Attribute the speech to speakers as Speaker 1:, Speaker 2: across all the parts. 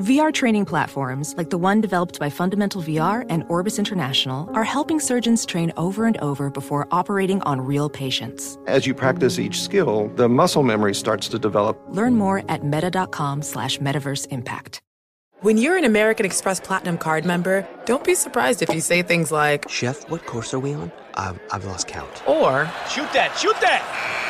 Speaker 1: VR training platforms, like the one developed by Fundamental VR and Orbis International, are helping surgeons train over and over before operating on real patients.
Speaker 2: As you practice each skill, the muscle memory starts to develop.
Speaker 1: Learn more at meta.com slash metaverse impact.
Speaker 3: When you're an American Express Platinum card member, don't be surprised if you say things like,
Speaker 4: Chef, what course are we on? I've, I've lost count.
Speaker 3: Or,
Speaker 5: Shoot that, shoot that!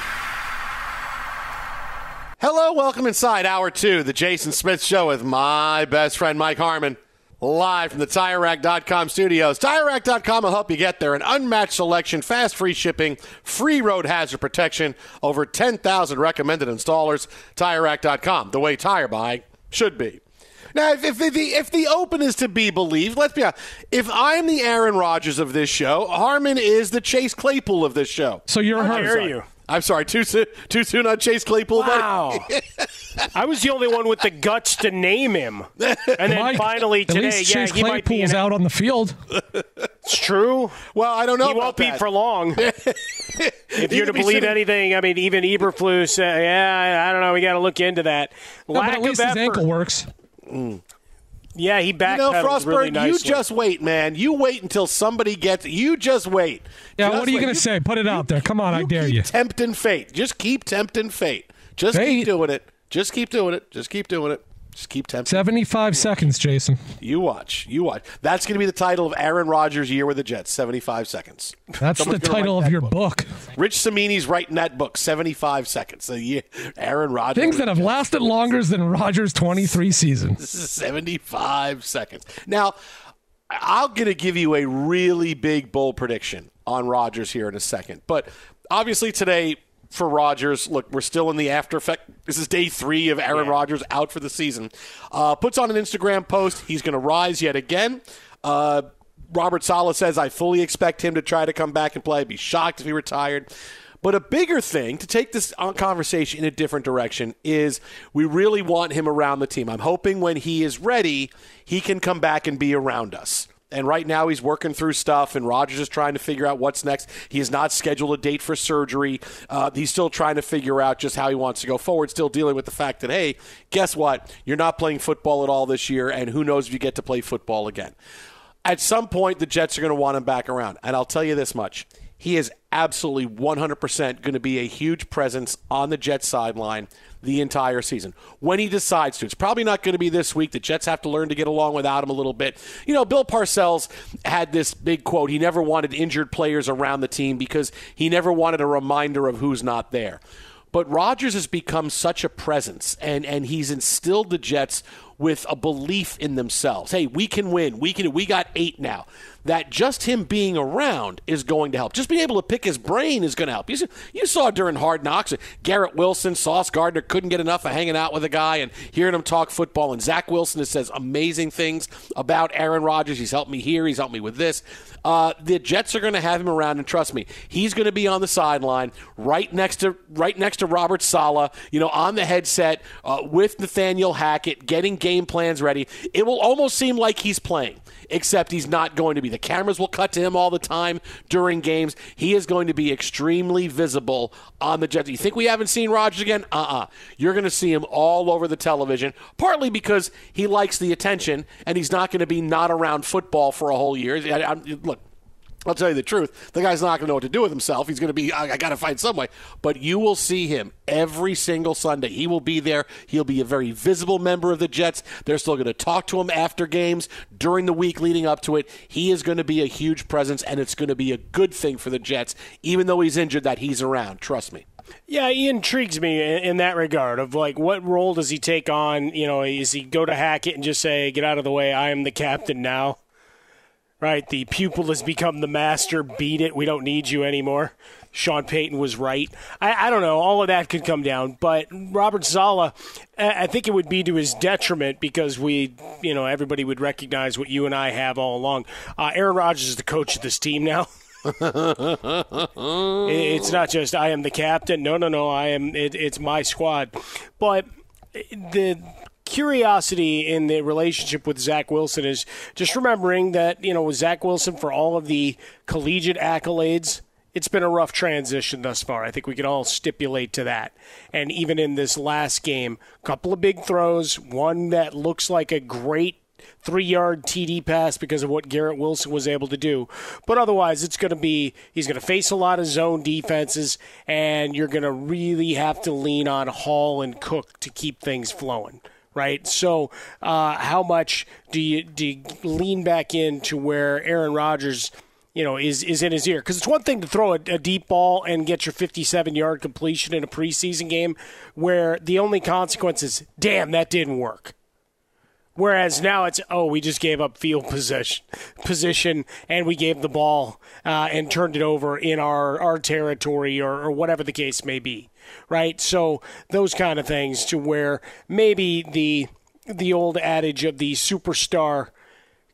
Speaker 5: Hello, welcome inside hour two, the Jason Smith Show with my best friend Mike Harmon. Live from the TireRack.com studios. TireRack.com will help you get there. An unmatched selection, fast free shipping, free road hazard protection, over 10,000 recommended installers. TireRack.com, the way tire buying should be. Now, if, if, the, if the open is to be believed, let's be honest. If I'm the Aaron Rodgers of this show, Harmon is the Chase Claypool of this show.
Speaker 6: So you're
Speaker 5: How
Speaker 6: her.
Speaker 5: dare you? I'm sorry, too soon, too soon on Chase Claypool. buddy?
Speaker 6: Wow. I was the only one with the guts to name him. And then
Speaker 7: Mike,
Speaker 6: finally
Speaker 7: at
Speaker 6: today,
Speaker 7: least
Speaker 6: yeah,
Speaker 7: Chase
Speaker 6: he might be
Speaker 7: Claypool's out on the field.
Speaker 6: It's true.
Speaker 5: Well, I don't know.
Speaker 6: He
Speaker 5: about
Speaker 6: won't be for long. if you're to believe
Speaker 5: sitting-
Speaker 6: anything, I mean, even Eberflus, said, yeah, I- I don't know. We got to look into that.
Speaker 7: No, but at least
Speaker 6: of
Speaker 7: his ankle works. Mm.
Speaker 6: Yeah, he
Speaker 5: You
Speaker 6: backpedaled
Speaker 5: know, Frostberg,
Speaker 6: really
Speaker 5: you just wait, man. You wait until somebody gets. You just wait.
Speaker 7: Yeah,
Speaker 5: Just
Speaker 7: what are you going to say? Put it out there. Come on, I dare
Speaker 5: keep
Speaker 7: you.
Speaker 5: Tempting fate. Just keep tempting fate. Just
Speaker 7: Fate?
Speaker 5: keep doing it. Just keep doing it. Just keep doing it. Just keep tempting.
Speaker 7: 75 seconds, Jason.
Speaker 5: You watch. You watch. That's going to be the title of Aaron Rodgers' year with the Jets. Seventy-five seconds.
Speaker 7: That's
Speaker 5: Someone's
Speaker 7: the title of your
Speaker 5: book.
Speaker 7: book.
Speaker 5: Rich Cimini's writing that book. Seventy-five seconds. A year. Aaron Rodgers.
Speaker 7: Things that have lasted longer than Rodgers' 23 seasons.
Speaker 5: This is 75 seconds. Now, I'm going to give you a really big, bold prediction on Rodgers here in a second. But obviously, today for Rodgers, look, we're still in the after effect. This is day three of Aaron Rodgers out for the season. Uh, puts on an Instagram post. He's going to rise yet again. Uh, Robert Saleh says, I fully expect him to try to come back and play. I'd be shocked if he retired. But a bigger thing to take this uh, conversation in a different direction is we really want him around the team. I'm hoping when he is ready, he can come back and be around us. And right now he's working through stuff, and Rodgers is trying to figure out what's next. He has not scheduled a date for surgery. Uh, he's still trying to figure out just how he wants to go forward, still dealing with the fact that, hey, guess what? You're not playing football at all this year, and who knows if you get to play football again. At some point, the Jets are going to want him back around. And I'll tell you this much he is absolutely 100% going to be a huge presence on the Jets sideline the entire season when he decides to. It's probably not going to be this week. The Jets have to learn to get along without him a little bit. You know, Bill Parcells had this big quote. He never wanted injured players around the team because he never wanted a reminder of who's not there. But Rodgers has become such a presence, and, and he's instilled the Jets with a belief in themselves. Hey, we can win. We can. We got eight now. That just him being around is going to help. Just being able to pick his brain is going to help. You, you saw during Hard Knocks, Garrett Wilson, Sauce Gardner couldn't get enough of hanging out with a guy and hearing him talk football. And Zach Wilson says amazing things about Aaron Rodgers. He's helped me here. He's helped me with this. Uh, the Jets are going to have him around, and trust me, he's going to be on the sideline right next to right next to Robert Saleh. You know, on the headset uh, with Nathaniel Hackett, getting game plans ready. It will almost seem like he's playing except he's not going to be. The cameras will cut to him all the time during games. He is going to be extremely visible on the Jets. You think we haven't seen Rodgers again? Uh uh-uh. uh. you are going to see him all over the television, partly because he likes the attention and he's not going to be not around football for a whole year. I, I, look, I'll tell you the truth. The guy's not going to know what to do with himself. He's going to be, I, I got to find some way. But you will see him every single Sunday. He will be there. He'll be a very visible member of the Jets. They're still going to talk to him after games, during the week leading up to it. He is going to be a huge presence, and it's going to be a good thing for the Jets, even though he's injured, that he's around. Trust me.
Speaker 6: Yeah, he intrigues me in that regard of like what role does he take on? You know, is he go to Hackett and just say, "Get out of the way, I am the captain now." Right? The pupil has become the master. Beat it. We don't need you anymore. Sean Payton was right. I, I, don't know. All of that could come down. But Robert Saleh, I think it would be to his detriment because we, you know, everybody would recognize what you and I have all along. Uh, Aaron Rodgers is the coach of this team now. it's not just I am the captain. No, no, no. I am. It, it's my squad. But the curiosity in the relationship with Zach Wilson is just remembering that, you know, with Zach Wilson for all of the collegiate accolades, it's been a rough transition thus far. I think we can all stipulate to that. And even in this last game, a couple of big throws, one that looks like a great three yard TD pass because of what Garrett Wilson was able to do. But otherwise, it's going to be, he's going to face a lot of zone defenses, and you're going to really have to lean on Hall and Cook to keep things flowing right? So, uh, how much do you do you lean back into where Aaron Rodgers, you know, is is in his ear? Because it's one thing to throw a, a, deep ball and get your 57 yard completion in a preseason game, where the only consequence is, damn, that didn't work. Whereas now it's oh we just gave up field position position and we gave the ball uh, and turned it over in our, our territory or, or whatever the case may be right? So those kind of things to where maybe the the old adage of the superstar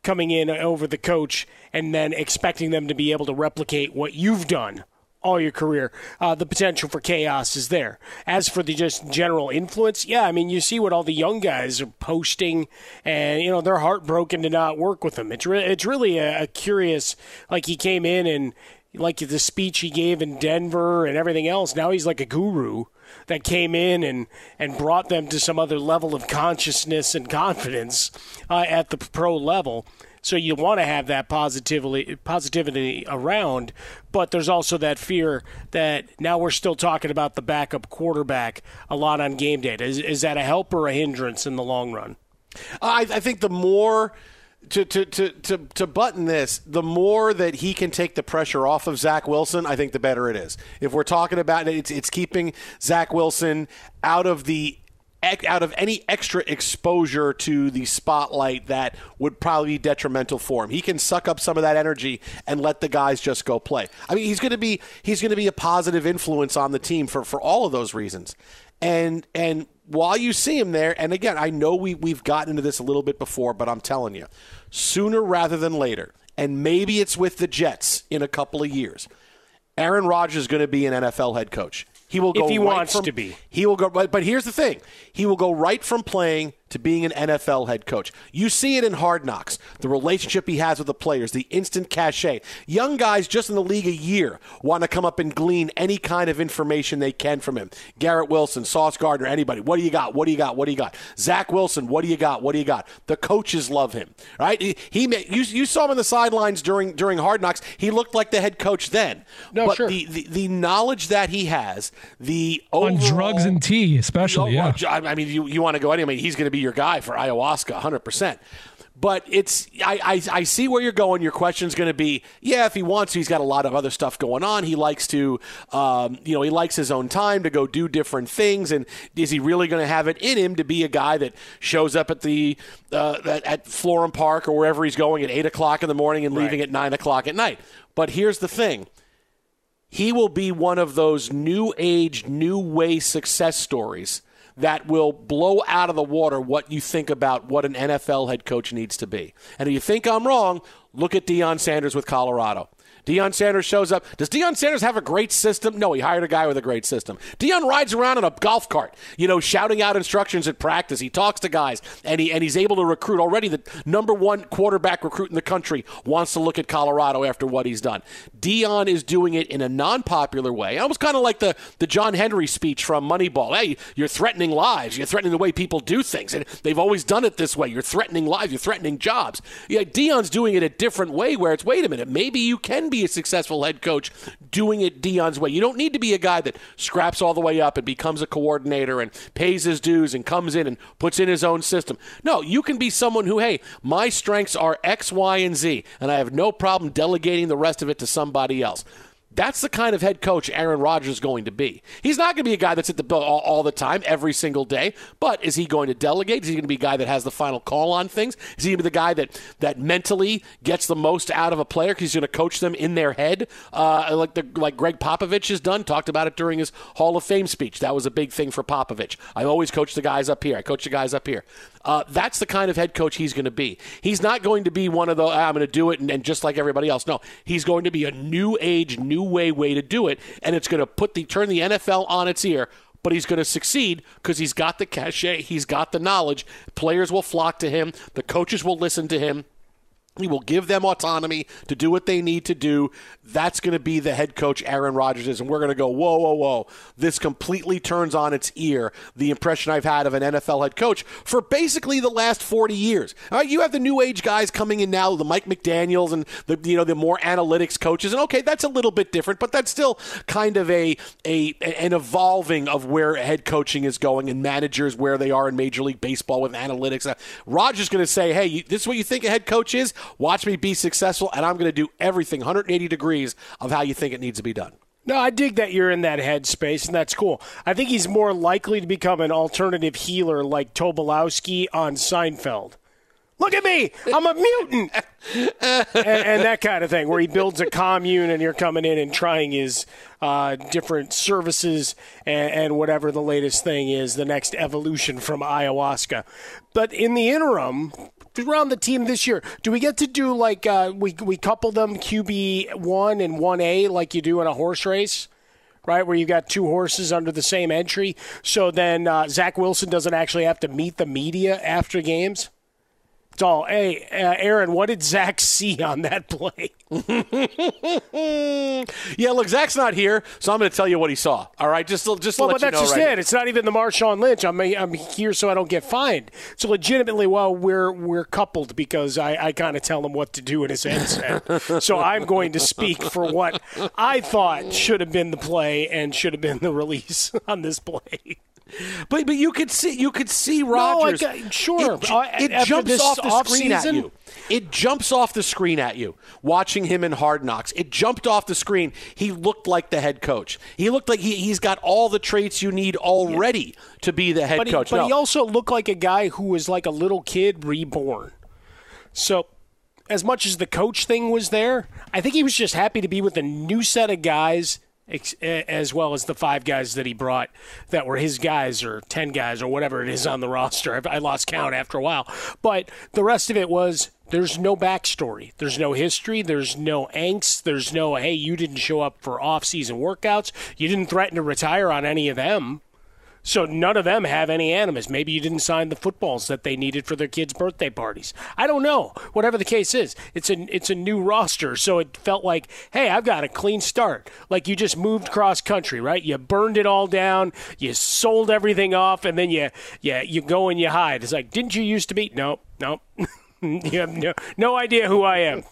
Speaker 6: coming in over the coach and then expecting them to be able to replicate what you've done all your career, uh, the potential for chaos is there. As for the just general influence, yeah, I mean, you see what all the young guys are posting, and you know they're heartbroken to not work with him. It's re- it's really a, a curious. Like he came in and like the speech he gave in Denver and everything else. Now he's like a guru that came in and, and brought them to some other level of consciousness and confidence uh, at the pro level. So you want to have that positivity positivity around, but there's also that fear that now we're still talking about the backup quarterback a lot on game day. Is, is that a help or a hindrance in the long run?
Speaker 5: I, I think the more to, to, to, to, to button this, the more that he can take the pressure off of Zach Wilson, I think the better it is. If we're talking about it, it's, it's keeping Zach Wilson out of the out of any extra exposure to the spotlight that would probably be detrimental for him. He can suck up some of that energy and let the guys just go play. I mean, he's going to be he's going to be a positive influence on the team for for all of those reasons. And and while you see him there, and again, I know we we've gotten into this a little bit before, but I'm telling you, sooner rather than later, and maybe it's with the Jets in a couple of years. Aaron Rodgers is going to be an NFL head coach. He will go
Speaker 6: if he
Speaker 5: right
Speaker 6: wants
Speaker 5: from,
Speaker 6: to be.
Speaker 5: He will go. But, but here's the thing: he will go right from playing to being an NFL head coach. You see it in Hard Knocks, the relationship he has with the players, the instant cachet. Young guys just in the league a year want to come up and glean any kind of information they can from him. Garrett Wilson, Sauce Gardner, anybody. What do you got? What do you got? What do you got? Zach Wilson, what do you got? What do you got? The coaches love him, right? He, he you, you saw him on the sidelines during during Hard Knocks. He looked like the head coach then.
Speaker 6: No,
Speaker 5: but
Speaker 6: sure.
Speaker 5: the, the the knowledge that he has, the
Speaker 7: On drugs and tea, especially.
Speaker 5: Oh,
Speaker 7: Yeah.
Speaker 5: I mean, you, you want to go anyway. He's going to be your guy for ayahuasca, 100%. But it's I, I, I see where you're going. Your question's going to be, yeah, if he wants to, he's got a lot of other stuff going on. He likes to, um, you know, he likes his own time to go do different things. And is he really going to have it in him to be a guy that shows up at the uh, at, at Florham Park or wherever he's going at eight o'clock in the morning and leaving at nine o'clock at night? But here's the thing he will be one of those new age, new way success stories that will blow out of the water what you think about what an NFL head coach needs to be. And if you think I'm wrong, look at Deion Sanders with Colorado. Deion Sanders shows up. Does Deion Sanders have a great system? No, he hired a guy with a great system. Deion rides around in a golf cart, you know, shouting out instructions at practice. He talks to guys, and he and he's able to recruit. Already, the number one quarterback recruit in the country wants to look at Colorado after what he's done. Deion is doing it in a non-popular way, almost kind of like the the John Henry speech from Moneyball. Hey, you're threatening lives. You're threatening the way people do things, and they've always done it this way. You're threatening lives. You're threatening jobs. Yeah, Deion's doing it a different way, where it's wait a minute, maybe you can be a successful head coach doing it Deion's way. You don't need to be a guy that scraps all the way up and becomes a coordinator and pays his dues and comes in and puts in his own system. No, you can be someone who, hey, my strengths are X, Y, and Z, and I have no problem delegating the rest of it to somebody else. That's the kind of head coach Aaron Rodgers is going to be. He's not going to be a guy that's at the all, all the time, every single day. But is he going to delegate? Is he going to be a guy that has the final call on things? Is he going to be the guy that that mentally gets the most out of a player because he's going to coach them in their head, uh, like the like Gregg Popovich has done? Talked about it during his Hall of Fame speech. That was a big thing for Popovich. I always coach the guys up here. I coach the guys up here. Uh, that's the kind of head coach he's going to be. He's not going to be one of the "Ah, I'm going to do it and, and just like everybody else. No, he's going to be a new age, new way way to do it, and it's going to put the turn the NFL on its ear. But he's going to succeed because he's got the cachet, he's got the knowledge. Players will flock to him. The coaches will listen to him. He will give them autonomy to do what they need to do. That's going to be the head coach Aaron Rodgers is. And we're going to go, whoa, whoa, whoa. This completely turns on its ear the impression I've had of an NFL head coach for basically the last 40 years. You have the new age guys coming in now, the Mike McDaniels and the you know the more analytics coaches. And okay, that's a little bit different, but that's still kind of a, a an evolving of where head coaching is going and managers where they are in Major League Baseball with analytics. Uh, Rodgers going to say, hey, you, this is what you think a head coach is? Watch me be successful, and I'm going to do everything 180 degrees of how you think it needs to be done.
Speaker 6: No, I dig that you're in that headspace, and that's cool. I think he's more likely to become an alternative healer like Tobolowsky on Seinfeld. Look at me, I'm a mutant, and, and that kind of thing, where he builds a commune and you're coming in and trying his uh, different services and, and whatever the latest thing is, the next evolution from ayahuasca. But in the interim, around the team this year, do we get to do like uh, we we couple them QB one and one A like you do in a horse race? Right, where you got two horses under the same entry, so then uh, Zach Wilson doesn't actually have to meet the media after games. It's all, hey, uh, Aaron, what did Zach see on that play?
Speaker 5: yeah, look, Zach's not here, so I'm going to tell you what he saw. All right, just just
Speaker 6: well,
Speaker 5: let
Speaker 6: but
Speaker 5: you
Speaker 6: that's
Speaker 5: know
Speaker 6: just
Speaker 5: right
Speaker 6: it. It's not even the Marshawn Lynch. I'm I'm here so I don't get fined. So legitimately, well, we're we're coupled because I, I kind of tell him what to do in his headset. so I'm going to speak for what I thought should have been the play and should have been the release on this play.
Speaker 5: But but you could see you could see Rodgers.
Speaker 6: No, I, sure.
Speaker 5: It, it jumps off the screen at you. It jumps off the screen at you. Watching him in Hard Knocks, it jumped off the screen. He looked like the head coach. He looked like he, he's got all the traits you need already to be the head
Speaker 6: but he,
Speaker 5: coach.
Speaker 6: But
Speaker 5: No.
Speaker 6: he also looked like a guy who was like a little kid reborn. So, as much as the coach thing was there, I think he was just happy to be with a new set of guys, Eh, as well as the five guys that he brought that were his guys or 10 guys or whatever it is on the roster. I I lost count after a while. But the rest of it was there's no backstory. There's no history. There's no angst. There's no, hey, you didn't show up for off season workouts. You didn't threaten to retire on any of them. So none of them have any animus. Maybe you didn't sign the footballs that they needed for their kids' birthday parties. I don't know. Whatever the case is, it's a it's a new roster, so it felt like, hey, I've got a clean start. Like you just moved cross country, right? You burned it all down, you sold everything off, and then you yeah you go and you hide. It's like, didn't you used to be? Nope, nope. you have no, no idea who I am.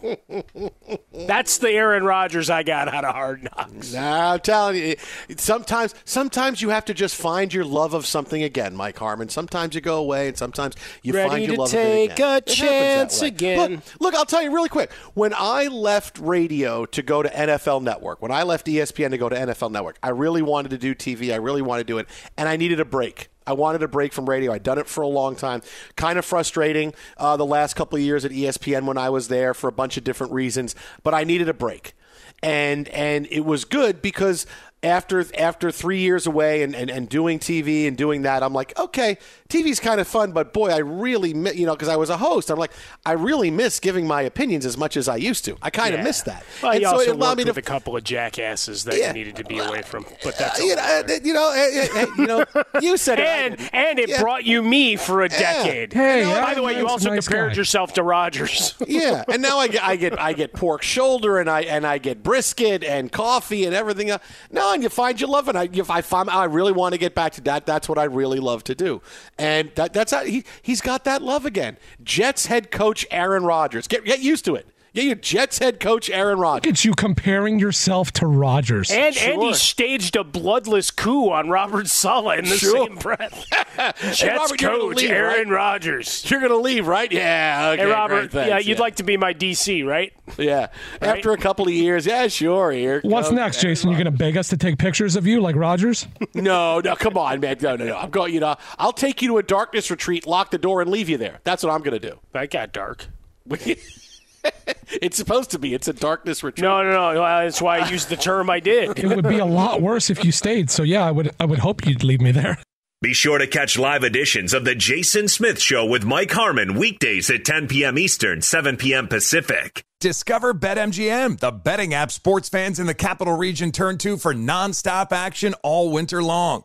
Speaker 6: That's the Aaron Rodgers I got out of Hard Knocks.
Speaker 5: Nah, I'm telling you, sometimes sometimes you have to just find your love of something again, Mike Harmon. Sometimes you go away, and sometimes you
Speaker 6: Ready
Speaker 5: find your love of it again.
Speaker 6: a
Speaker 5: It
Speaker 6: chance again.
Speaker 5: Look, look, I'll tell you really quick. When I left radio to go to NFL Network, when I left ESPN to go to NFL Network, I really wanted to do TV. I really wanted to do it, and I needed a break. I wanted a break from radio. I'd done it for a long time. Kind of frustrating uh, the last couple of years at ESPN when I was there for a bunch of different reasons, but I needed a break. And and it was good because after after three years away and, and, and doing TV and doing that, I'm like, okay, TV's kind of fun, but boy, I really, mi- you know, because I was a host, I'm like, I really miss giving my opinions as much as I used to. I kind of
Speaker 6: Yeah.
Speaker 5: miss that.
Speaker 6: Well,
Speaker 5: and
Speaker 6: you
Speaker 5: so
Speaker 6: also
Speaker 5: it allowed
Speaker 6: worked
Speaker 5: me
Speaker 6: with
Speaker 5: to
Speaker 6: a couple of jackasses that
Speaker 5: Yeah.
Speaker 6: you needed to be away from. But that's
Speaker 5: Uh, you know, uh, you know, uh, you know, you said it.
Speaker 6: And
Speaker 5: didn't.
Speaker 6: and it
Speaker 5: Yeah.
Speaker 6: brought you me for a decade.
Speaker 7: Hey,
Speaker 6: by the way, you also
Speaker 7: nice
Speaker 6: compared
Speaker 7: guy.
Speaker 6: yourself to Rodgers.
Speaker 5: yeah, and now I get I get I get pork shoulder and I and I get brisket and coffee and everything. else. No, and you find your love and I I find I really want to get back to that. That's what I really love to do, and that, that's how he he's got that love again. Jets head coach Aaron Rodgers. Get get used to it. Yeah, you Jets head coach Aaron Rodgers.
Speaker 7: Look at you comparing yourself to Rodgers.
Speaker 6: And and he staged a bloodless coup on Robert Saleh in the
Speaker 5: Sure.
Speaker 6: same breath. Jets
Speaker 5: Robert,
Speaker 6: coach
Speaker 5: leave,
Speaker 6: Aaron
Speaker 5: right?
Speaker 6: Rodgers.
Speaker 5: You're gonna leave, right? Yeah. Okay,
Speaker 6: hey Robert,
Speaker 5: great, thanks,
Speaker 6: yeah, you'd
Speaker 5: yeah.
Speaker 6: like to be my DC, right?
Speaker 5: Yeah. After a couple of years, yeah, sure. Here.
Speaker 7: What's
Speaker 5: comes
Speaker 7: next,
Speaker 5: Aaron
Speaker 7: Jason? You're going to beg us to take pictures of you like Rodgers?
Speaker 5: No, no, come on, man. No, no, no. I'm going, you know, I'll take you to a darkness retreat, lock the door, and leave you there. That's what I'm going to do.
Speaker 6: That got dark.
Speaker 5: it's supposed to be. It's a darkness retreat.
Speaker 6: No, no, no. Uh, that's why I used the term I did.
Speaker 7: It would be a lot worse if you stayed. So yeah, I would I would hope you'd leave me there.
Speaker 8: Be sure to catch live editions of The Jason Smith Show with Mike Harmon weekdays at 10 p.m. Eastern, 7 p.m. Pacific.
Speaker 9: Discover BetMGM, the betting app sports fans in the capital region turn to for nonstop action all winter long.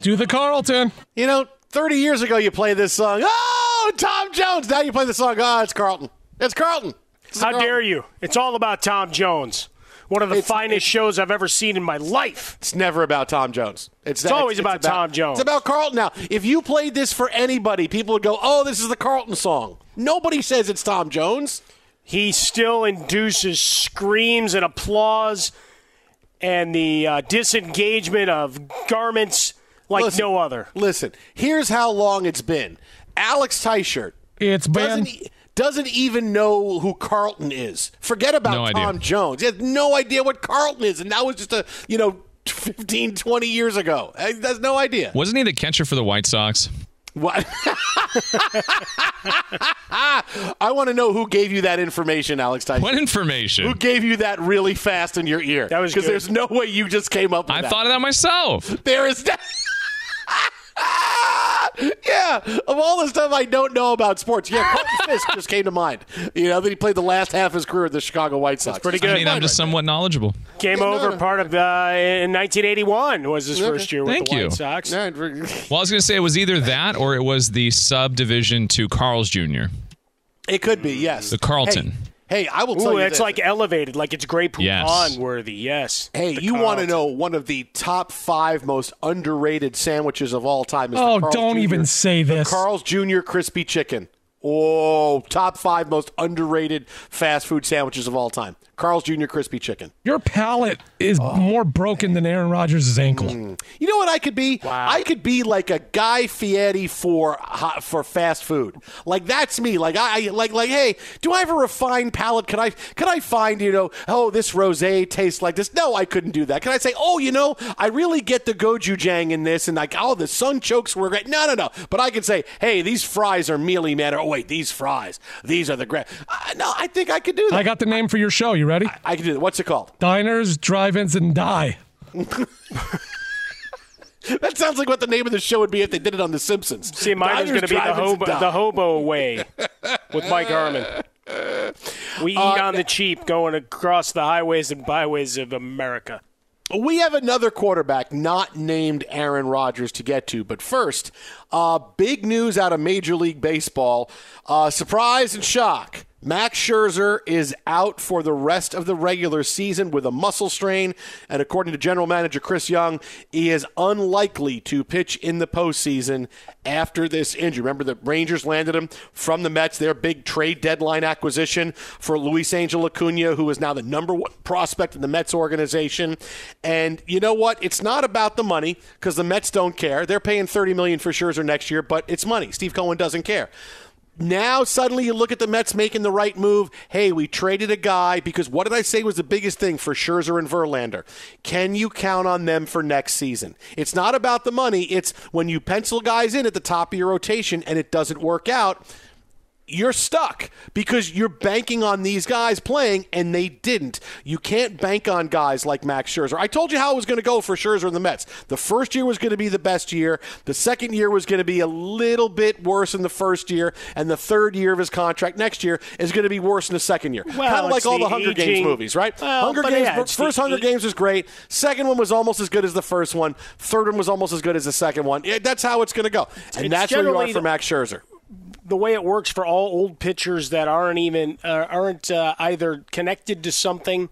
Speaker 7: Do the Carlton.
Speaker 5: You know, 30 years ago you played this song. Oh, Tom Jones. Now you play the song. Oh, it's Carlton. It's Carlton.
Speaker 6: How dare you? It's all about Tom Jones. One of the
Speaker 5: It's-
Speaker 6: finest shows I've ever seen in my life.
Speaker 5: It's never about Tom Jones. It's,
Speaker 6: It's always about Tom Jones.
Speaker 5: It's about Carlton. Now, if you played this for anybody, people would go, "Oh, this is the Carlton song." Nobody says it's Tom Jones.
Speaker 6: He still induces screams and applause and the uh, disengagement of garments like
Speaker 5: Listen,
Speaker 6: no other.
Speaker 5: Listen, here's how long it's been. Alex Teichert
Speaker 7: It's been
Speaker 5: doesn't, doesn't even know who Carlton is. Forget about
Speaker 10: No idea.
Speaker 5: Tom Jones. He has no idea what Carlton is, and that was just a you know 15, 20 years ago. He has no idea.
Speaker 10: Wasn't he the catcher for the White Sox?
Speaker 5: What? I want to know who gave you that information, Alex Tyson.
Speaker 10: What information?
Speaker 5: Who gave you that really fast in your ear?
Speaker 6: That was
Speaker 5: because there's no way you just came up with
Speaker 10: I
Speaker 5: that.
Speaker 10: thought of that myself.
Speaker 5: There is. yeah, of all the stuff I don't know about sports, yeah, Carlton Fisk just came to mind. You know that he played the last half of his career with the Chicago White Sox.
Speaker 6: That's pretty good.
Speaker 10: I mean, I'm just somewhat knowledgeable.
Speaker 6: Came over part of uh, in 1981 was his first year with
Speaker 10: Thank
Speaker 6: the White. Sox.
Speaker 5: Yeah,
Speaker 10: Well, I was going to say it was either that or it was the subdivision to Carl's Jr.
Speaker 5: It could be, yes.
Speaker 10: The Carlton.
Speaker 5: Hey, hey I will tell
Speaker 6: Ooh,
Speaker 5: you
Speaker 6: it's
Speaker 5: this.
Speaker 6: like elevated, like it's Grey Poupon
Speaker 10: Yes.
Speaker 6: worthy. Yes.
Speaker 5: Hey,
Speaker 6: The
Speaker 5: you want to know one of the top five most underrated sandwiches of all time? Is the
Speaker 7: Oh,
Speaker 5: Carl's
Speaker 7: don't
Speaker 5: Jr.
Speaker 7: even say this.
Speaker 5: the
Speaker 7: this.
Speaker 5: Carl's Jr. crispy chicken. Oh, top five most underrated fast food sandwiches of all time. Carl's Jr. crispy chicken.
Speaker 7: Your palate is
Speaker 5: Oh.
Speaker 7: more broken than Aaron Rodgers' ankle.
Speaker 5: Mm. You know what I could be? I could be like a Guy Fieri for for fast food. Like that's me. Like I like like hey, do I have a refined palate? Can I can I find you know oh this rosé tastes like this? No, I couldn't do that. Can I say oh you know I really get the gochujang in this and like oh the sun chokes were great. No no no. But I can say hey these fries are mealy man. Oh wait these fries these are the great. Uh, no, I think I could do that.
Speaker 7: I got the name for your show. You ready?
Speaker 5: I can do that. What's it called?
Speaker 7: Diners, drive-ins, and die.
Speaker 5: That sounds like what the name of the show would be if they did it on The Simpsons.
Speaker 6: See, mine is going to be the hobo, the hobo way with Mike Harmon. We eat
Speaker 5: Uh,
Speaker 6: on the cheap, going across the highways and byways of America.
Speaker 5: We have another quarterback not named Aaron Rodgers to get to, but first, uh, big news out of Major League Baseball. Uh, surprise and shock. Max Scherzer is out for the rest of the regular season with a muscle strain, and according to general manager Chris Young, he is unlikely to pitch in the postseason after this injury. Remember, the Rangers landed him from the Mets, their big trade deadline acquisition for Luis Angel Acuna, who is now the number one prospect in the Mets organization. And you know what? It's not about the money because the Mets don't care. They're paying thirty million for Scherzer next year, but it's money. Steve Cohen doesn't care. Now suddenly you look at the Mets making the right move. Hey, we traded a guy because what did I say was the biggest thing for Scherzer and Verlander? Can you count on them for next season? It's not about the money. It's when you pencil guys in at the top of your rotation and it doesn't work out you're stuck because you're banking on these guys playing and they didn't. You can't bank on guys like Max Scherzer. I told you how it was going to go for Scherzer and the Mets. The first year was going to be the best year. The second year was going to be a little bit worse than the first year, and the third year of his contract next year is going to be worse than the second year.
Speaker 6: Well,
Speaker 5: kind of like all the,
Speaker 6: the
Speaker 5: Hunger Games movies, right?
Speaker 6: Well,
Speaker 5: Hunger Games.
Speaker 6: yeah,
Speaker 5: first Hunger
Speaker 6: e-
Speaker 5: Games was great. Second one was almost as good as the first one. Third one was almost as good as the second one. Yeah, that's how it's going to go, and
Speaker 6: It's
Speaker 5: that's where you are for Max Scherzer.
Speaker 6: The way it works for all old pitchers that aren't even uh, aren't uh, either connected to something,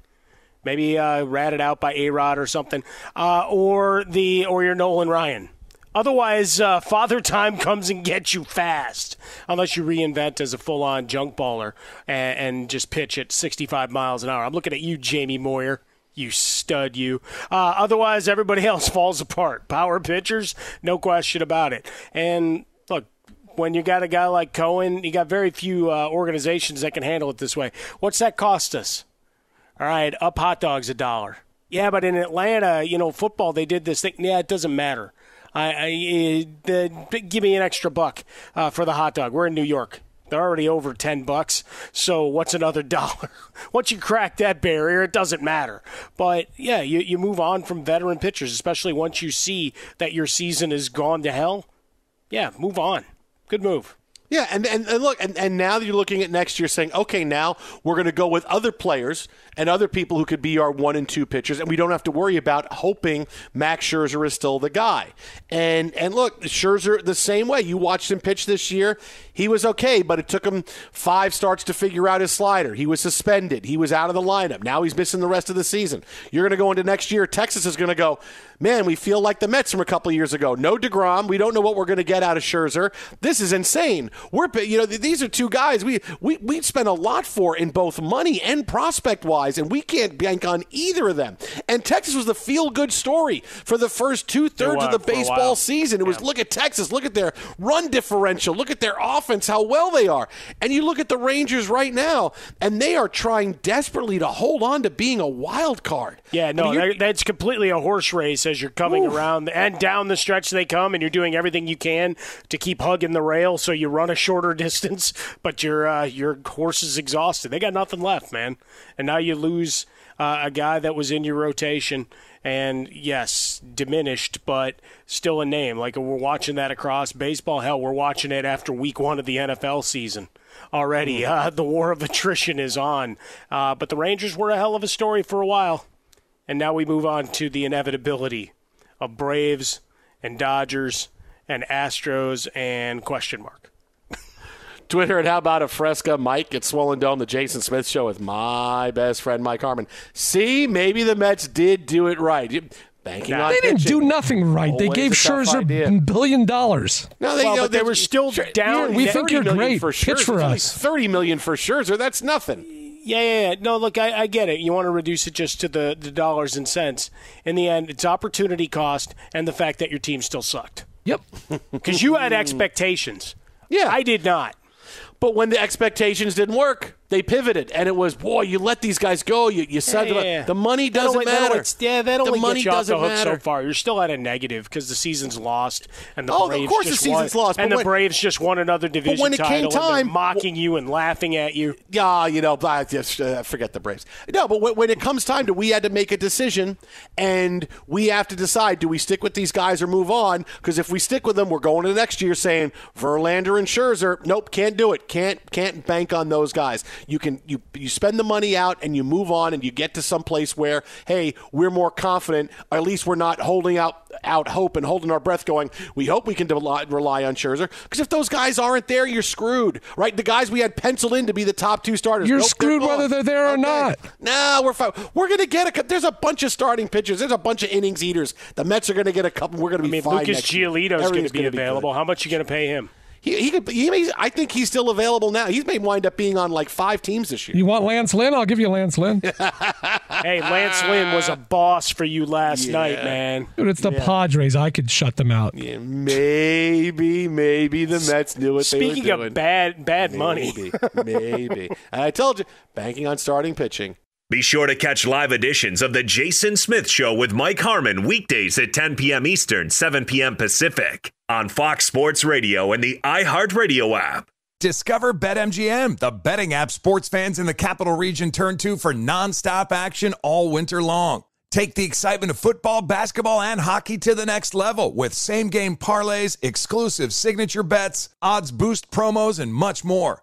Speaker 6: maybe uh, ratted out by A Rod or something, uh, or the or you're Nolan Ryan. Otherwise, uh, Father Time comes and gets you fast, unless you reinvent as a full-on junk baller and, and just pitch at 65 miles an hour. I'm looking at you, Jamie Moyer. You stud, you. Uh, otherwise, everybody else falls apart. Power pitchers, no question about it. And when you got a guy like Cohen, you got very few uh, organizations that can handle it this way. What's that cost us? All right, up hot dogs a dollar. Yeah, but in Atlanta, you know, football, they did this thing. Yeah, it doesn't matter. I, I the, give me an extra buck uh, for the hot dog. We're in New York. They're already over ten bucks. So what's another dollar? Once you crack that barrier, it doesn't matter. But yeah, you, you move on from veteran pitchers, especially once you see that your season has gone to hell. Yeah, move on. Good move.
Speaker 5: Yeah, and, and, and look, and, and now that you're looking at next year saying, okay, now we're going to go with other players and other people who could be our one and two pitchers, and we don't have to worry about hoping Max Scherzer is still the guy. And and look, Scherzer the same way. You watched him pitch this year; he was okay, but it took him five starts to figure out his slider. He was suspended. He was out of the lineup. Now he's missing the rest of the season. You're going to go into next year. Texas is going to go, man. We feel like the Mets from a couple of years ago. No Degrom. We don't know what we're going to get out of Scherzer. This is insane. We're you know these are two guys we we we spent a lot for in both money and prospect wise, and we can't bank on either of them. And Texas was the feel good story for the first two thirds of the baseball season. It was look at Texas, look at their run differential, look at their offense, how well they are. And you look at the Rangers right now, and they are trying desperately to hold on to being a wild card.
Speaker 6: Yeah, no,
Speaker 5: I mean,
Speaker 6: that's completely a horse race as you're coming
Speaker 5: Oof.
Speaker 6: around and down the stretch they come, and you're doing everything you can to keep hugging the rail so you run a shorter distance, but your uh, your horse is exhausted. They got nothing left, man, and now you lose uh, a guy that was in your rotation. And yes, diminished, but still a name. Like we're watching that across baseball. Hell, we're watching it after week one of the NFL season already. Uh, the war of attrition is on. Uh, but the Rangers were a hell of a story for a while. And now we move on to the inevitability of Braves and Dodgers and Astros and question mark.
Speaker 5: Twitter at How About a Fresca. Mike at Swollen Dome, the Jason Smith Show with my best friend, Mike Harmon. See, maybe the Mets did do it right. You- Banking on
Speaker 7: They didn't
Speaker 5: pitching.
Speaker 7: do nothing right. They gave
Speaker 5: a
Speaker 7: Scherzer a billion dollars.
Speaker 5: No, they,
Speaker 6: Well,
Speaker 5: you know,
Speaker 6: they were still down.
Speaker 7: we think you're great.
Speaker 5: For
Speaker 7: Pitch
Speaker 5: Scherzer.
Speaker 7: for
Speaker 5: It's only
Speaker 7: us.
Speaker 5: Thirty million for Scherzer. That's nothing.
Speaker 6: Yeah, yeah, yeah. No, look, I, I get it. You want to reduce it just to the, the dollars and cents. In the end, it's opportunity cost and the fact that your team still sucked.
Speaker 7: Yep.
Speaker 6: Because you had expectations.
Speaker 5: Yeah,
Speaker 6: I did not.
Speaker 5: But when the expectations didn't work, they pivoted, and it was, boy, you let these guys go. You, you said
Speaker 6: Yeah, yeah.
Speaker 5: the money doesn't
Speaker 6: that'll-
Speaker 5: matter.
Speaker 6: it's- yeah, that
Speaker 5: the
Speaker 6: only
Speaker 5: money
Speaker 6: gets you
Speaker 5: doesn't
Speaker 6: the
Speaker 5: matter.
Speaker 6: so far. You're still at a negative because the season's lost, and the
Speaker 5: Oh, of
Speaker 6: Braves
Speaker 5: course the
Speaker 6: just
Speaker 5: season's
Speaker 6: won,
Speaker 5: lost,
Speaker 6: and
Speaker 5: but
Speaker 6: the
Speaker 5: when-
Speaker 6: Braves just won another division
Speaker 5: when it came
Speaker 6: title. and they're
Speaker 5: time-
Speaker 6: mocking you and laughing at you.
Speaker 5: Yeah, you know, I just uh, forget the Braves. No, but when, when it comes time to, we had to make a decision, and we have to decide: do we stick with these guys or move on? Because if we stick with them, we're going to the next year saying Verlander and Scherzer. Nope, can't do it. Can't can't bank on those guys. You can you you spend the money out and you move on, and you get to some place where hey, we're more confident. Or at least we're not holding out out hope and holding our breath, going, we hope we can rely, rely on Scherzer. Because if those guys aren't there, you're screwed, right? The guys we had penciled in to be the top two starters.
Speaker 7: You're
Speaker 5: nope, they're
Speaker 7: screwed whether they're there or not.
Speaker 5: No, we're fine. We're going to get a. There's a bunch of starting pitchers. There's a bunch of innings eaters. The Mets are going to get a couple. We're going to
Speaker 6: I
Speaker 5: be
Speaker 6: mean,
Speaker 5: fine.
Speaker 6: Lucas
Speaker 5: next year.
Speaker 6: Giolito's going to be
Speaker 5: gonna good.
Speaker 6: available. How much are you going to pay him?
Speaker 5: He, he could. He may. I think he's still available now. He may wind up being on like five teams this year.
Speaker 7: You want Lance Lynn? I'll give you Lance Lynn.
Speaker 6: hey, Lance Lynn was a boss for you last night, man.
Speaker 7: Dude, it's the Padres. I could shut them out.
Speaker 5: Yeah, maybe, maybe the Mets knew what they were
Speaker 6: Speaking of bad, bad money.
Speaker 5: maybe, maybe. And I told you, banking on starting pitching.
Speaker 8: Be sure to catch live editions of The Jason Smith Show with Mike Harmon weekdays at 10 p.m. Eastern, 7 p.m. Pacific on Fox Sports Radio and the iHeartRadio app.
Speaker 9: Discover BetMGM, the betting app sports fans in the capital region turn to for nonstop action all winter long. Take the excitement of football, basketball, and hockey to the next level with same game parlays, exclusive signature bets, odds boost promos, and much more.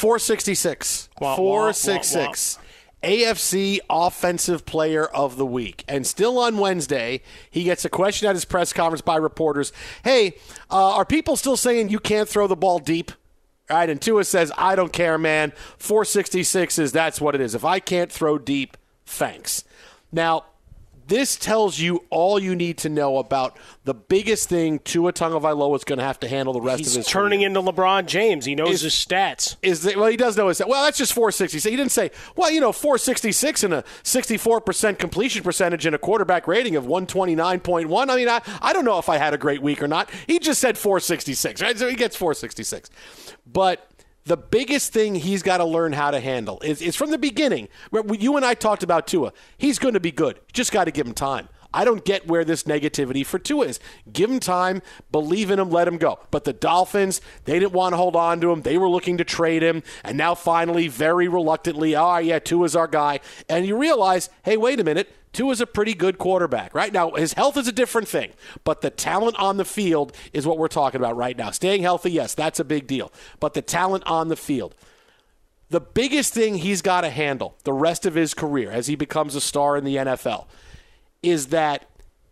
Speaker 5: 466.
Speaker 6: Wah, wah,
Speaker 5: 466. AFC Offensive Player of the Week. And still on Wednesday, he gets a question at his press conference by reporters Hey, uh, are people still saying you can't throw the ball deep? All right, and Tua says, I don't care, man. 466 is that's what it is. If I can't throw deep, thanks. Now, this tells you all you need to know about the biggest thing Tua Tagovailoa is going to have to handle the rest
Speaker 6: He's
Speaker 5: of his
Speaker 6: turning
Speaker 5: career.
Speaker 6: into LeBron James. He knows
Speaker 5: Is-
Speaker 6: his stats.
Speaker 5: Is that, well, he does know his. Well, that's just 466. He didn't say, well, you know, 466 and a 64% completion percentage and a quarterback rating of 129.1. I mean, I, I don't know if I had a great week or not. He just said 466, right? So he gets 466. But the biggest thing he's got to learn how to handle is, is from the beginning. You and I talked about Tua. He's going to be good. Just got to give him time. I don't get where this negativity for Tua is. Give him time, believe in him, let him go. But the Dolphins, they didn't want to hold on to him. They were looking to trade him, and now finally, very reluctantly, oh yeah, Tua's our guy. And you realize, hey, wait a minute. Tua's a pretty good quarterback, right? Now, his health is a different thing, but the talent on the field is what we're talking about right now. Staying healthy, yes, that's a big deal. But the talent on the field. The biggest thing he's got to handle the rest of his career as he becomes a star in the NFL is that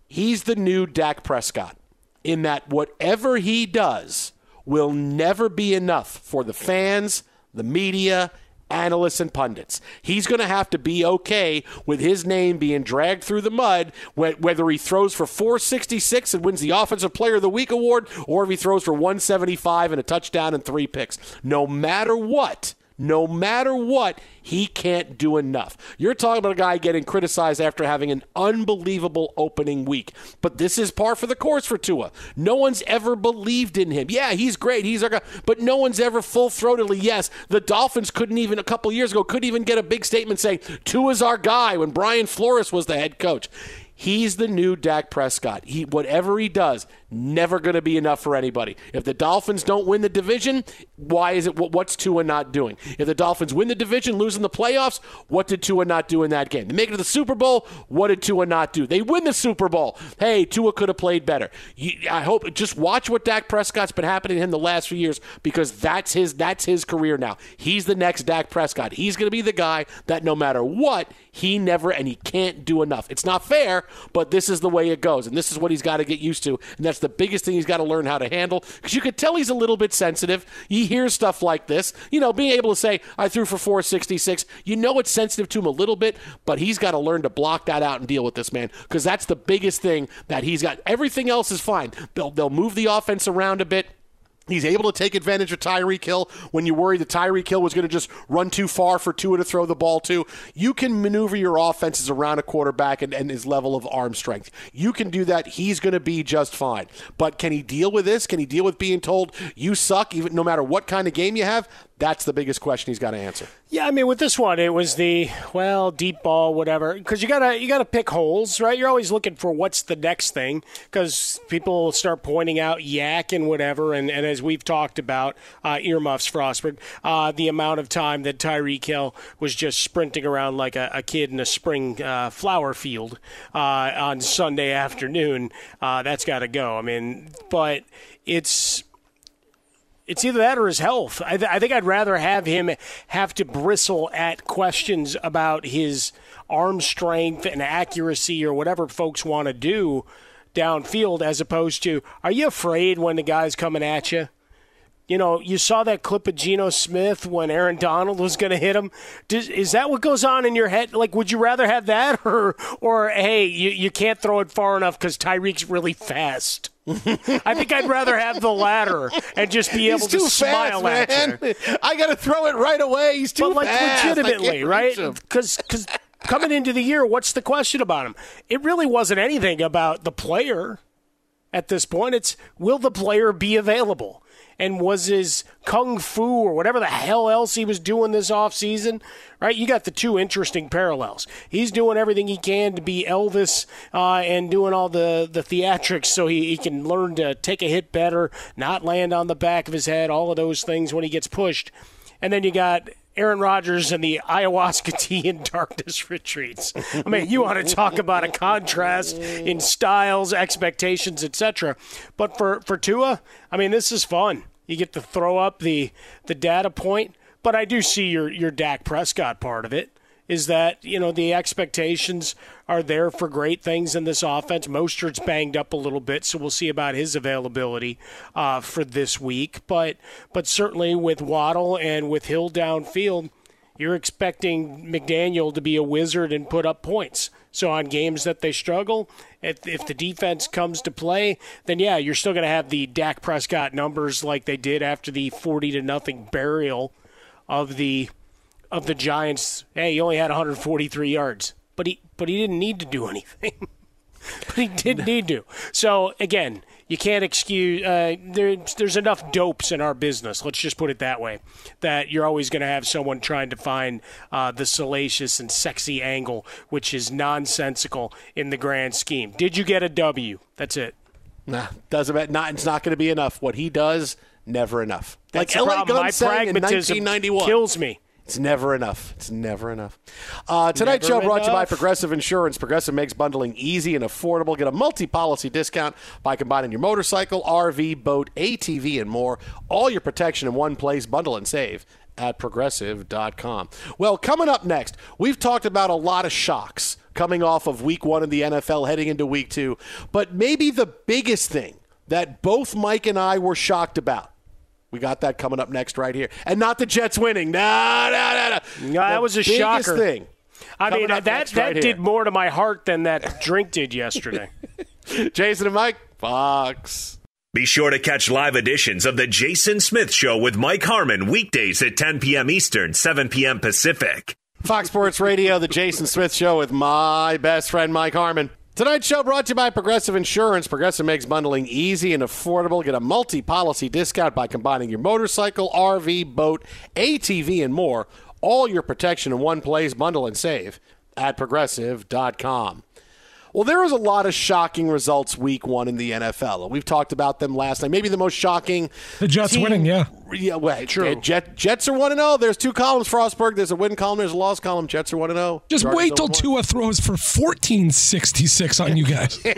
Speaker 5: he's the new Dak Prescott, in that whatever he does will never be enough for the fans, the media, analysts, and pundits. He's going to have to be okay with his name being dragged through the mud, whether he throws for 466 and wins the Offensive Player of the Week award, or if he throws for 175 and a touchdown and three picks. No matter what, no matter what, he can't do enough. You're talking about a guy getting criticized after having an unbelievable opening week. But this is par for the course for Tua. No one's ever believed in him. Yeah, he's great. He's our guy. But no one's ever full throatedly, yes. The Dolphins couldn't even, a couple years ago, couldn't even get a big statement saying, Tua's our guy when Brian Flores was the head coach. He's the new Dak Prescott. He whatever he does, never going to be enough for anybody. If the Dolphins don't win the division, why is it what's Tua not doing? If the Dolphins win the division, losing the playoffs, what did Tua not do in that game? They make it to the Super Bowl, what did Tua not do? They win the Super Bowl. Hey, Tua could have played better. I hope just watch what Dak Prescott's been happening to him the last few years because that's his that's his career now. He's the next Dak Prescott. He's going to be the guy that no matter what, he never and he can't do enough. It's not fair, but this is the way it goes, and this is what he's got to get used to, and that's the biggest thing he's got to learn how to handle. Because you could tell he's a little bit sensitive. He hears stuff like this, you know, being able to say, "I threw for 466." You know, it's sensitive to him a little bit, but he's got to learn to block that out and deal with this man, because that's the biggest thing that he's got. Everything else is fine. They'll they'll move the offense around a bit. He's able to take advantage of Tyreek Hill when you worry that Tyreek Hill was going to just run too far for Tua to throw the ball to. You can maneuver your offenses around a quarterback and, and his level of arm strength. You can do that. He's going to be just fine. But can he deal with this? Can he deal with being told you suck, even no matter what kind of game you have? That's the biggest question he's got to answer.
Speaker 6: Yeah, I mean, with this one, it was the well, deep ball, whatever. Because you gotta you gotta pick holes, right? You're always looking for what's the next thing. Because people start pointing out YAC and whatever, and, and as we've talked about, uh, earmuffs, Frostberg, uh, the amount of time that Tyreek Hill was just sprinting around like a, a kid in a spring uh, flower field uh, on Sunday afternoon. Uh, that's got to go. I mean, but it's it's either that or his health. I, th- I think I'd rather have him have to bristle at questions about his arm strength and accuracy or whatever folks want to do downfield as opposed to, are you afraid when the guy's coming at you? You know, you saw that clip of Geno Smith when Aaron Donald was going to hit him. Does, is that what goes on in your head? Like, would you rather have that, or, or hey, you, you can't throw it far enough because Tyreek's really fast? I think I'd rather have the latter and just be able to
Speaker 5: too
Speaker 6: smile
Speaker 5: fast,
Speaker 6: at
Speaker 5: man.
Speaker 6: you.
Speaker 5: I got to throw it right away. He's too
Speaker 6: but like
Speaker 5: fast.
Speaker 6: Legitimately, right? Because because coming into the year, what's the question about him? It really wasn't anything about the player at this point. It's will the player be available? And was his kung fu or whatever the hell else he was doing this offseason, right? You got the two interesting parallels. He's doing everything he can to be Elvis uh, and doing all the, the theatrics so he, he can learn to take a hit better, not land on the back of his head, all of those things when he gets pushed. And then you got Aaron Rodgers and the ayahuasca tea and darkness retreats. I mean, you want to talk about a contrast in styles, expectations, etc. But for for Tua, I mean, this is fun. You get to throw up the the data point, but I do see your your Dak Prescott part of it. Is that you know the expectations are there for great things in this offense? Mostert's banged up a little bit, so we'll see about his availability uh, for this week. But but certainly with Waddle and with Hill downfield, you're expecting McDaniel to be a wizard and put up points. So on games that they struggle, if, if the defense comes to play, then yeah, you're still going to have the Dak Prescott numbers like they did after the 40 to nothing burial of the of the Giants. Hey, he only had 143 yards, but he but he didn't need to do anything. but he did need to. So again, you can't excuse. Uh, there, there's enough dopes in our business. Let's just put it that way. That you're always going to have someone trying to find uh, the salacious and sexy angle, which is nonsensical in the grand scheme. Did you get a W? That's it.
Speaker 5: Nah, doesn't. Not, it's not going to be enough. What he does, never enough.
Speaker 6: That's
Speaker 5: like LA. Gun
Speaker 6: My
Speaker 5: in
Speaker 6: pragmatism
Speaker 5: 1991.
Speaker 6: kills me.
Speaker 5: It's never enough. It's never enough. Uh, tonight's show brought to you by. Progressive Insurance. Progressive makes bundling easy and affordable. Get a multi-policy discount by combining your motorcycle, RV, boat, ATV, and more. All your protection in one place. Bundle and save at progressive.com. Well, coming up next, we've talked about a lot of shocks coming off of week one in the NFL heading into week two. But maybe the biggest thing that both Mike and I were shocked about. We got that coming up next right here. And not the Jets winning. No, no, no, no.
Speaker 6: No, that was a
Speaker 5: biggest
Speaker 6: shocker.
Speaker 5: thing.
Speaker 6: I mean,
Speaker 5: Coming
Speaker 6: that
Speaker 5: next
Speaker 6: that
Speaker 5: right
Speaker 6: did more to my heart than that drink did yesterday.
Speaker 5: Jason and Mike, Fox.
Speaker 8: Be sure to catch live editions of The Jason Smith Show with Mike Harmon weekdays at 10 p.m. Eastern, 7 p.m. Pacific.
Speaker 5: Fox Sports Radio, the Jason Smith Show with my best friend Mike Harmon. Tonight's show brought to you by Progressive Insurance. Progressive makes bundling easy and affordable. Get a multi-policy discount by combining your motorcycle, RV, boat, ATV, and more. All your protection in one place. Bundle and save at progressive.com. Well, there was a lot of shocking results week one in the NFL. We've talked about them last night. Maybe the most shocking.
Speaker 7: The Jets
Speaker 5: team-
Speaker 7: winning, yeah.
Speaker 5: Yeah, well, True. Jet, Jets are 1 0. There's two columns, Frostberg. There's a win column, there's a loss column. Jets are 1 0.
Speaker 7: Just wait till Tua throws for 1466 on you guys.
Speaker 5: I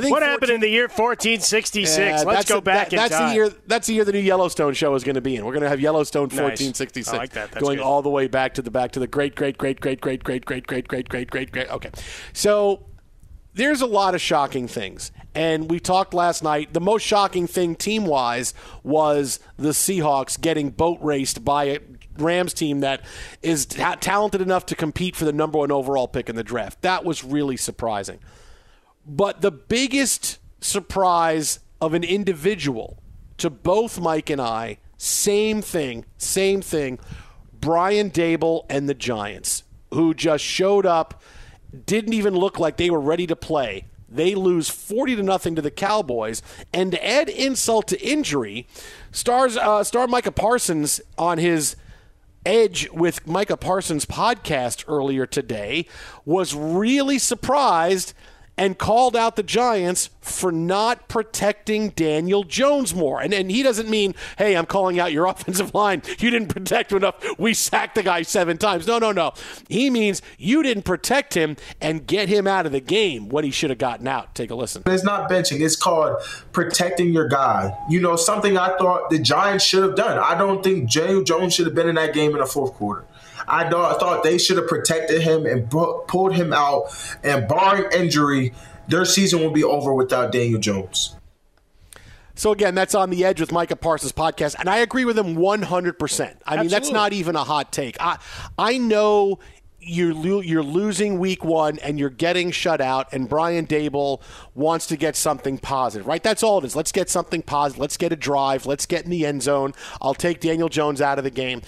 Speaker 5: think
Speaker 6: what happened in the year 1466?
Speaker 5: Yeah,
Speaker 6: Let's go
Speaker 5: the-
Speaker 6: back
Speaker 5: that-
Speaker 6: in
Speaker 5: that's
Speaker 6: time.
Speaker 5: the year. That's the year the new Yellowstone show is going to be in. We're going to have Yellowstone
Speaker 6: Nice.
Speaker 5: 1466,
Speaker 6: like that.
Speaker 5: Going
Speaker 6: good.
Speaker 5: all the way back to the back to the great, great, great, great, great, great, great, great, great, great, great, great. Okay, so there's a lot of shocking things, and we talked last night. The most shocking thing team wise was the Seahawks getting boat raced by a Rams team that is ta- talented enough to compete for the number one overall pick in the draft. That was really surprising. But the biggest surprise of an individual to both Mike and I, same thing, same thing. Brian Daboll and the Giants, who just showed up, didn't even look like they were ready to play. They lose 40 to nothing to the Cowboys. And to add insult to injury, stars uh, star Micah Parsons on his Edge with Micah Parsons podcast earlier today was really surprised and called out the Giants for not protecting Daniel Jones more. And, and he doesn't mean, hey, I'm calling out your offensive line. You didn't protect him enough. We sacked the guy seven times. No, no, no. He means you didn't protect him and get him out of the game when he should have gotten out. Take a listen.
Speaker 11: It's not benching. It's called protecting your guy. You know, something I thought the Giants should have done. I don't think Daniel Jones should have been in that game in the fourth quarter. I thought, they should have protected him and pu- pulled him out. And barring injury, their season will be over without Daniel Jones.
Speaker 5: So again, that's on the edge with Micah Parsons podcast, and I agree with him 100. percent I mean, that's not even a hot take. I I know you're lo- you're losing week one and you're getting shut out, and Brian Daboll wants to get something positive, right? That's all it is. Let's get something positive. Let's get a drive. Let's get in the end zone. I'll take Daniel Jones out of the game.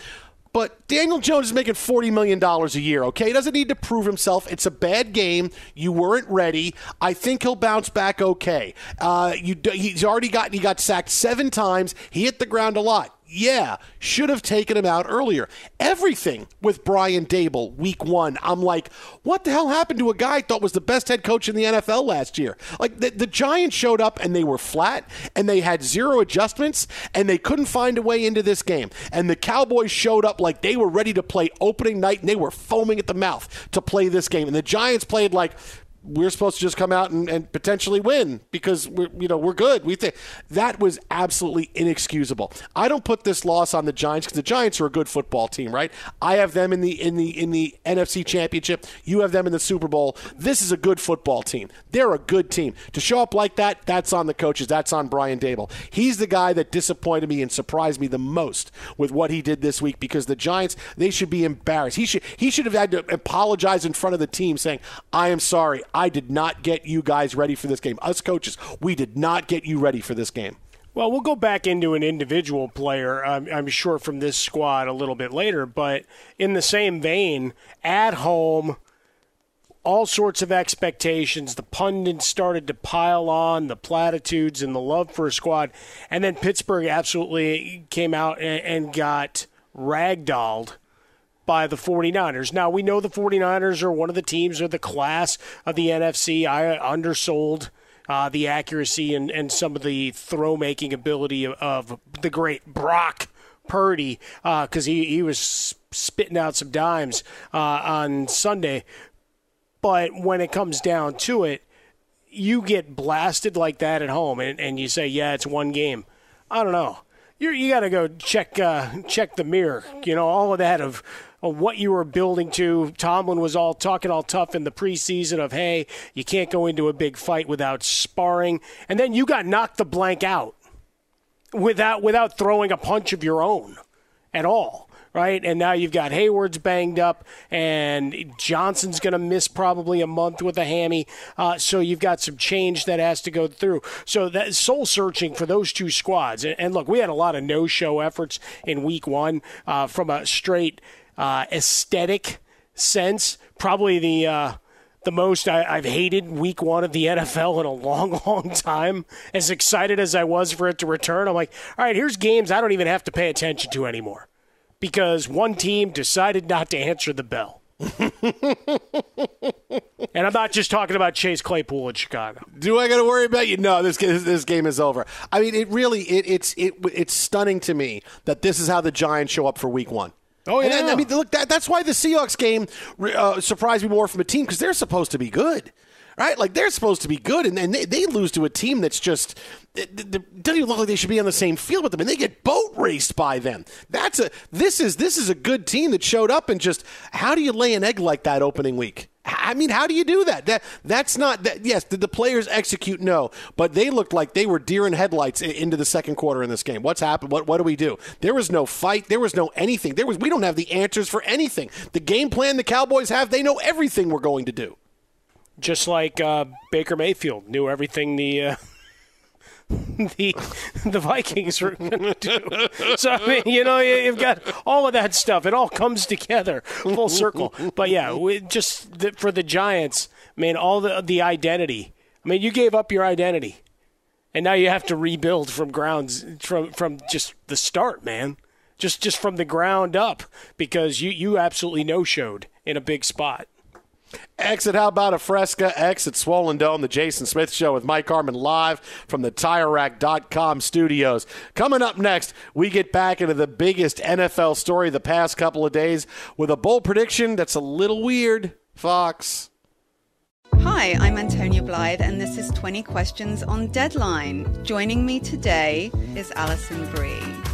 Speaker 5: But Daniel Jones is making $40 million a year, okay? He doesn't need to prove himself. It's a bad game. You weren't ready. I think he'll bounce back okay. Uh, you, he's already got, he got sacked seven times. He hit the ground a lot. Yeah, should have taken him out earlier. Everything with Brian Daboll, week one, I'm like, what the hell happened to a guy I thought was the best head coach in the NFL last year? Like, the, the Giants showed up and they were flat and they had zero adjustments and they couldn't find a way into this game. And the Cowboys showed up like they were ready to play opening night and they were foaming at the mouth to play this game. And the Giants played like, we're supposed to just come out and, and potentially win because we're you know we're good. We think that was absolutely inexcusable. I don't put this loss on the Giants because the Giants are a good football team, right? I have them in the in the in the NFC Championship. You have them in the Super Bowl. This is a good football team. They're a good team. To show up like that, that's on the coaches. That's on Brian Daboll. He's the guy that disappointed me and surprised me the most with what he did this week because the Giants they should be embarrassed. He should he should have had to apologize in front of the team saying, "I am sorry. I did not get you guys ready for this game. Us coaches, we did not get you ready for this game."
Speaker 6: Well, we'll go back into an individual player, I'm, I'm sure, from this squad a little bit later. But in the same vein, at home, all sorts of expectations. The pundits started to pile on the platitudes and the love for a squad. And then Pittsburgh absolutely came out and, and got ragdolled by the 49ers. Now, we know the 49ers are one of the teams or the class of the NFC. I undersold uh, the accuracy and, and some of the throw making ability of, of the great Brock Purdy because he, he was spitting out some dimes uh, on Sunday. But when it comes down to it, you get blasted like that at home and, and you say, yeah, it's one game. I don't know. you you got to go check uh, check the mirror. You know, all of that of what you were building to. Tomlin was all talking all tough in the preseason of, hey, you can't go into a big fight without sparring, and then you got knocked the blank out without without throwing a punch of your own at all. Right, and now you've got Heyward's banged up, and Johnson's going to miss probably a month with a hammy. Uh, so you've got some change that has to go through. So that soul searching for those two squads. And, and look, we had a lot of no-show efforts in Week One uh, from a straight uh, aesthetic sense. Probably the uh, the most I, I've hated week one of the NFL in a long, long time. As excited as I was for it to return, I'm like, all right, here's games I don't even have to pay attention to anymore because one team decided not to answer the bell. and I'm not just talking about Chase Claypool in Chicago.
Speaker 5: Do I got to worry about you? No, this this game is over. I mean, it really it, it's it, it's stunning to me that this is how the Giants show up for Week One.
Speaker 6: Oh
Speaker 5: And-
Speaker 6: yeah,
Speaker 5: and, I mean, look, that, that's why the Seahawks game uh, surprised me more from a team because they're supposed to be good, right? Like they're supposed to be good, and, and they, they lose to a team that's just it, it, it doesn't even look like they should be on the same field with them, and they get boat raced by them. That's a this is this is a good team that showed up and just how do you lay an egg like that opening week? I mean, how do you do that? That that's not that. Yes, did the players execute? No, but they looked like they were deer in headlights into the second quarter in this game. What's happened? What what do we do? There was no fight. There was no anything. There was we don't have the answers for anything. The game plan the Cowboys have, they know everything we're going to do.
Speaker 6: Just like uh, Baker Mayfield knew everything the. Uh... the the Vikings were going to do. So I mean, you know, you- you've got all of that stuff. It all comes together full circle. But yeah, just the, for the Giants, man, all the the identity. I mean, you gave up your identity, and now you have to rebuild from grounds from from just the start, man. Just just from the ground up because you you absolutely no showed in a big spot.
Speaker 5: Exit, how about a Fresca? Exit Swollen Dome, the Jason Smith Show with Mike Harmon live from the TireRack.com studios. Coming up next, we get back into the biggest NFL story the past couple of days with a bold prediction that's a little weird. Fox.
Speaker 12: Hi, I'm Antonia Blythe, and this is 20 Questions on Deadline. Joining me today is Alison Brie.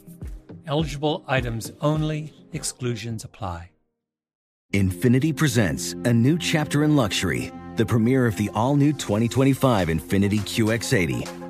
Speaker 13: Eligible items only, exclusions apply.
Speaker 14: Infiniti presents a new chapter in luxury, the premiere of the all new 2025 Infiniti QX80,